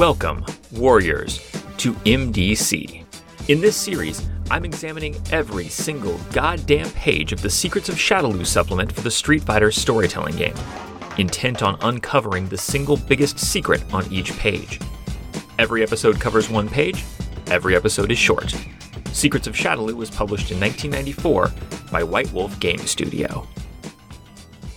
Welcome, Warriors, to MDC. In this series, I'm examining every single goddamn page of the Secrets of Shadaloo supplement for the Street Fighter storytelling game, intent on uncovering the single biggest secret on each page. Every episode covers one page, every episode is short. Secrets of Shadaloo was published in 1994 by White Wolf Game Studio.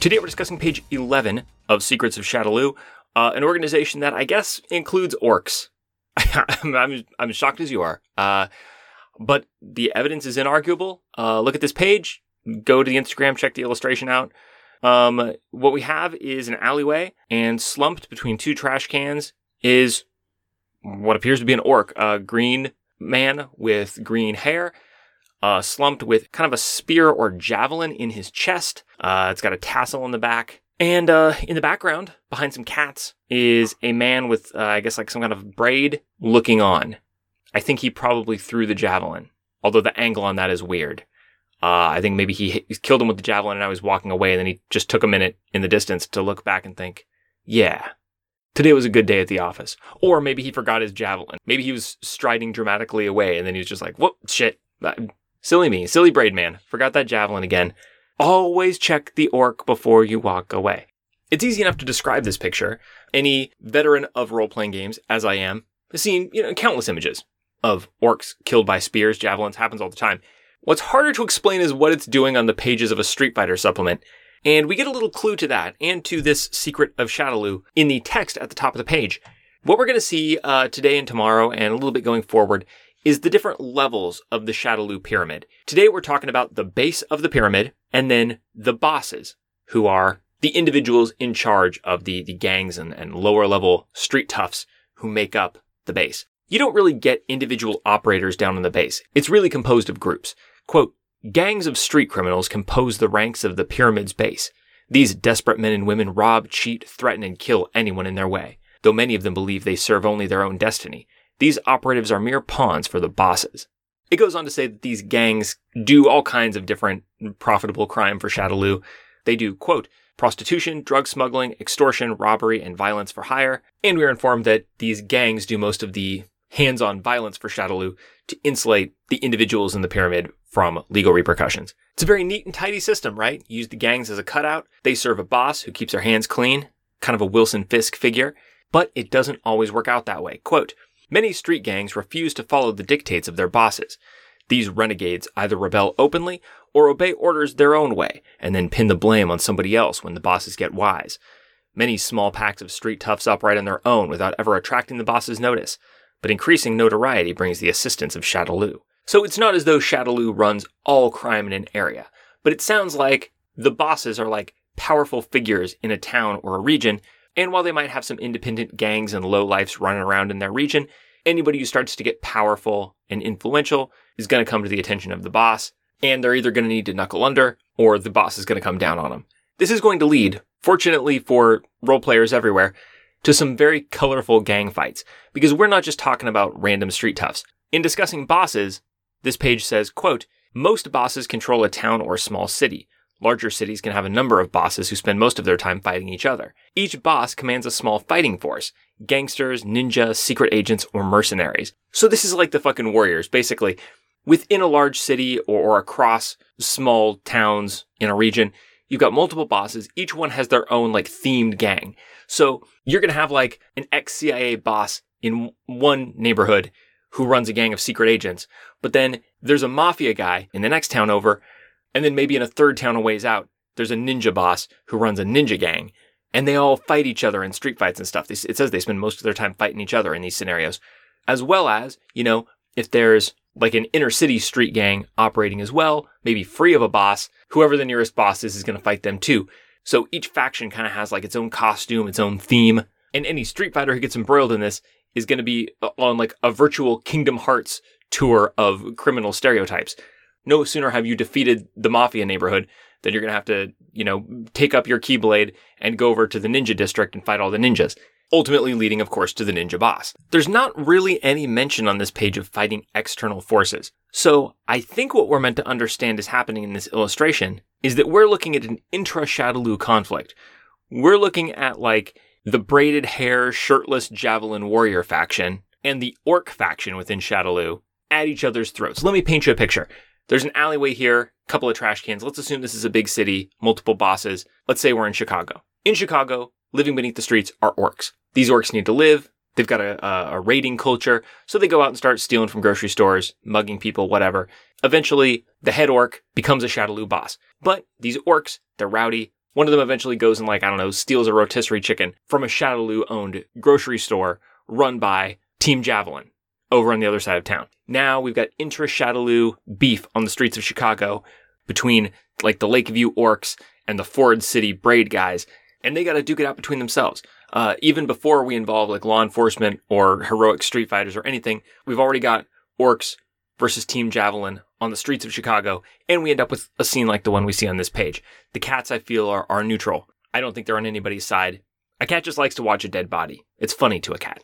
Today we're discussing page 11 of Secrets of Shadaloo, uh, an organization that I guess includes orcs. I'm, I'm, shocked as you are. Uh, but the evidence is inarguable. Uh, look at this page. Go to the Instagram, check the illustration out. Um, what we have is an alleyway, and slumped between two trash cans is what appears to be an orc, a green man with green hair, uh, slumped with kind of a spear or javelin in his chest. Uh, it's got a tassel on the back. And uh, in the background, behind some cats, is a man with, uh, I guess, like some kind of braid looking on. I think he probably threw the javelin, although the angle on that is weird. Uh, I think maybe he, hit, he killed him with the javelin and I was walking away, and then he just took a minute in the distance to look back and think, yeah, today was a good day at the office. Or maybe he forgot his javelin. Maybe he was striding dramatically away, and then he was just like, whoop, shit. Silly me, silly braid man. Forgot that javelin again. Always check the orc before you walk away. It's easy enough to describe this picture. Any veteran of role playing games, as I am, has seen you know, countless images of orcs killed by spears, javelins, happens all the time. What's harder to explain is what it's doing on the pages of a Street Fighter supplement. And we get a little clue to that and to this secret of Shadaloo in the text at the top of the page. What we're going to see uh, today and tomorrow and a little bit going forward is the different levels of the Shadaloo pyramid. Today we're talking about the base of the pyramid and then the bosses, who are the individuals in charge of the, the gangs and, and lower level street toughs who make up the base. You don't really get individual operators down on the base. It's really composed of groups. Quote, gangs of street criminals compose the ranks of the pyramid's base. These desperate men and women rob, cheat, threaten, and kill anyone in their way. Though many of them believe they serve only their own destiny, these operatives are mere pawns for the bosses. It goes on to say that these gangs do all kinds of different profitable crime for Shadaloo. They do, quote, prostitution, drug smuggling, extortion, robbery, and violence for hire. And we are informed that these gangs do most of the hands-on violence for Shadaloo to insulate the individuals in the pyramid from legal repercussions. It's a very neat and tidy system, right? Use the gangs as a cutout. They serve a boss who keeps their hands clean, kind of a Wilson Fisk figure, but it doesn't always work out that way. Quote, Many street gangs refuse to follow the dictates of their bosses. These renegades either rebel openly or obey orders their own way and then pin the blame on somebody else when the bosses get wise. Many small packs of street toughs operate on their own without ever attracting the boss's notice, but increasing notoriety brings the assistance of Shadaloo. So it's not as though Shadaloo runs all crime in an area, but it sounds like the bosses are like powerful figures in a town or a region and while they might have some independent gangs and lowlifes running around in their region, anybody who starts to get powerful and influential is going to come to the attention of the boss, and they're either going to need to knuckle under or the boss is going to come down on them. This is going to lead, fortunately for role players everywhere, to some very colorful gang fights, because we're not just talking about random street toughs. In discussing bosses, this page says, quote, most bosses control a town or small city. Larger cities can have a number of bosses who spend most of their time fighting each other. Each boss commands a small fighting force gangsters, ninja, secret agents, or mercenaries. So this is like the fucking warriors, basically. Within a large city or, or across small towns in a region, you've got multiple bosses. Each one has their own like themed gang. So you're going to have like an ex CIA boss in one neighborhood who runs a gang of secret agents. But then there's a mafia guy in the next town over and then maybe in a third town a ways out, there's a ninja boss who runs a ninja gang. And they all fight each other in street fights and stuff. It says they spend most of their time fighting each other in these scenarios. As well as, you know, if there's like an inner city street gang operating as well, maybe free of a boss, whoever the nearest boss is is going to fight them too. So each faction kind of has like its own costume, its own theme. And any Street Fighter who gets embroiled in this is going to be uh, on like a virtual Kingdom Hearts tour of criminal stereotypes no sooner have you defeated the mafia neighborhood than you're going to have to, you know, take up your keyblade and go over to the ninja district and fight all the ninjas. Ultimately leading, of course, to the ninja boss. There's not really any mention on this page of fighting external forces. So I think what we're meant to understand is happening in this illustration is that we're looking at an intra Shadaloo conflict. We're looking at like the braided hair, shirtless javelin warrior faction and the orc faction within Shadaloo at each other's throats. Let me paint you a picture. There's an alleyway here, a couple of trash cans. Let's assume this is a big city, multiple bosses. Let's say we're in Chicago. In Chicago, living beneath the streets are orcs. These orcs need to live. They've got a, a, a raiding culture, so they go out and start stealing from grocery stores, mugging people, whatever. Eventually, the head orc becomes a Shadaloo boss. But these orcs, they're rowdy. One of them eventually goes and, like, I don't know, steals a rotisserie chicken from a Shadaloo owned grocery store run by Team Javelin over on the other side of town. Now we've got intra beef on the streets of Chicago between, like, the Lakeview orcs and the Ford City braid guys, and they got to duke it out between themselves uh, even before we involve like law enforcement or heroic street fighters or anything, we've already got orcs versus Team Javelin on the streets of Chicago, and we end up with a scene like the one we see on this page. The cats, I feel, are, are neutral. I don't think they're on anybody's side. A cat just likes to watch a dead body. It's funny to a cat.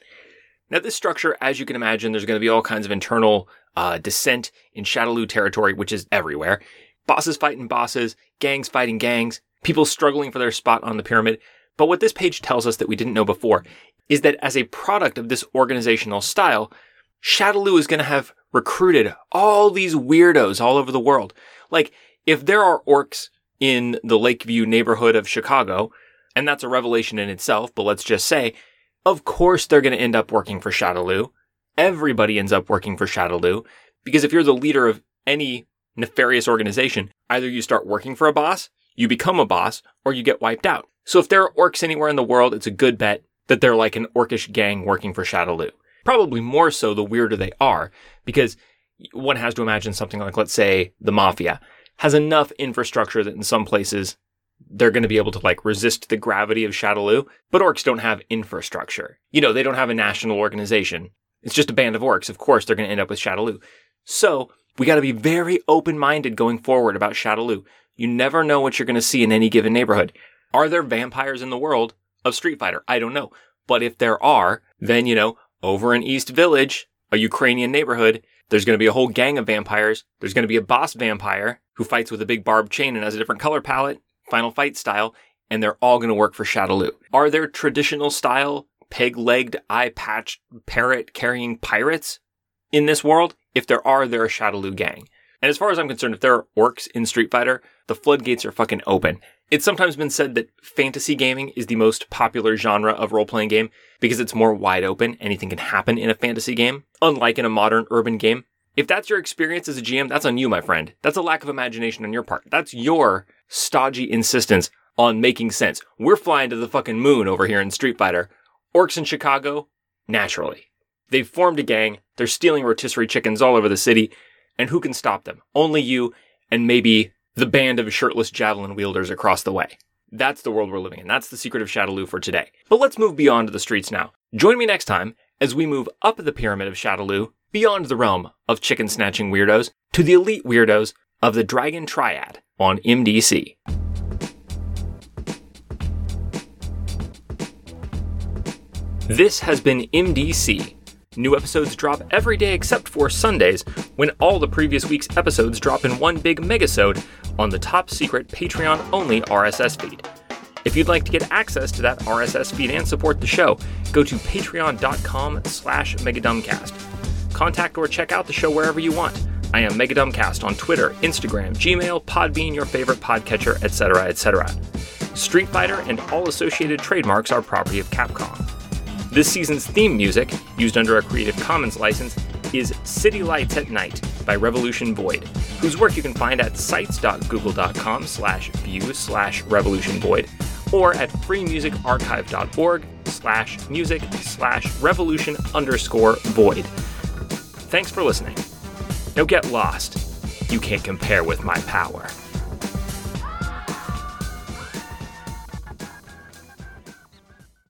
Now, this structure, as you can imagine, there's going to be all kinds of internal uh, dissent in Shadaloo territory, which is everywhere. Bosses fighting bosses, gangs fighting gangs, people struggling for their spot on the pyramid. But what this page tells us that we didn't know before is that as a product of this organizational style, Shadaloo is going to have recruited all these weirdos all over the world. Like, if there are orcs in the Lakeview neighborhood of Chicago, and that's a revelation in itself, but let's just say, of course they're going to end up working for Shadaloo. Everybody ends up working for Shadaloo, because if you're the leader of any nefarious organization, either you start working for a boss, you become a boss, or you get wiped out. So if there are orcs anywhere in the world, it's a good bet that they're like an orcish gang working for Shadaloo. Probably more so the weirder they are, because one has to imagine something like, let's say, the mafia has enough infrastructure that in some places they're going to be able to like resist the gravity of Shadaloo, but orcs don't have infrastructure. You know, they don't have a national organization. It's just a band of orcs. Of course, they're going to end up with Shadaloo. So we got to be very open minded going forward about Shadaloo. You never know what you're going to see in any given neighborhood. Are there vampires in the world of Street Fighter? I don't know. But if there are, then, you know, over in East Village, a Ukrainian neighborhood, there's going to be a whole gang of vampires. There's going to be a boss vampire who fights with a big barbed chain and has a different color palette, final fight style, and they're all going to work for Shadaloo. Are there traditional style, peg legged, eye patched, parrot carrying pirates in this world? If there are, they're a Shadaloo gang. And as far as I'm concerned, if there are orcs in Street Fighter, the floodgates are fucking open. It's sometimes been said that fantasy gaming is the most popular genre of role playing game because it's more wide open. Anything can happen in a fantasy game, unlike in a modern urban game. If that's your experience as a GM, that's on you, my friend. That's a lack of imagination on your part. That's your stodgy insistence on making sense. We're flying to the fucking moon over here in Street Fighter. Orcs in Chicago? Naturally. They've formed a gang. They're stealing rotisserie chickens all over the city. And who can stop them? Only you and maybe the band of shirtless javelin wielders across the way. That's the world we're living in. That's the secret of Shadaloo for today. But let's move beyond the streets now. Join me next time as we move up the pyramid of Shadaloo, beyond the realm of chicken snatching weirdos, to the elite weirdos of the Dragon Triad on MDC. This has been MDC New episodes drop every day except for Sundays, when all the previous week's episodes drop in one big megasode on the top secret Patreon only RSS feed. If you'd like to get access to that RSS feed and support the show, go to patreon.com slash megadumbcast. Contact or check out the show wherever you want. I am Megadumbcast on Twitter, Instagram, Gmail, Podbean, your favorite podcatcher, etc., etc. Street Fighter and all associated trademarks are property of Capcom. This season's theme music, used under a Creative Commons license, is City Lights at Night by Revolution Void, whose work you can find at sites.google.com slash view slash revolution void or at freemusicarchive.org slash music slash revolution underscore void. Thanks for listening. Now get lost. You can't compare with my power.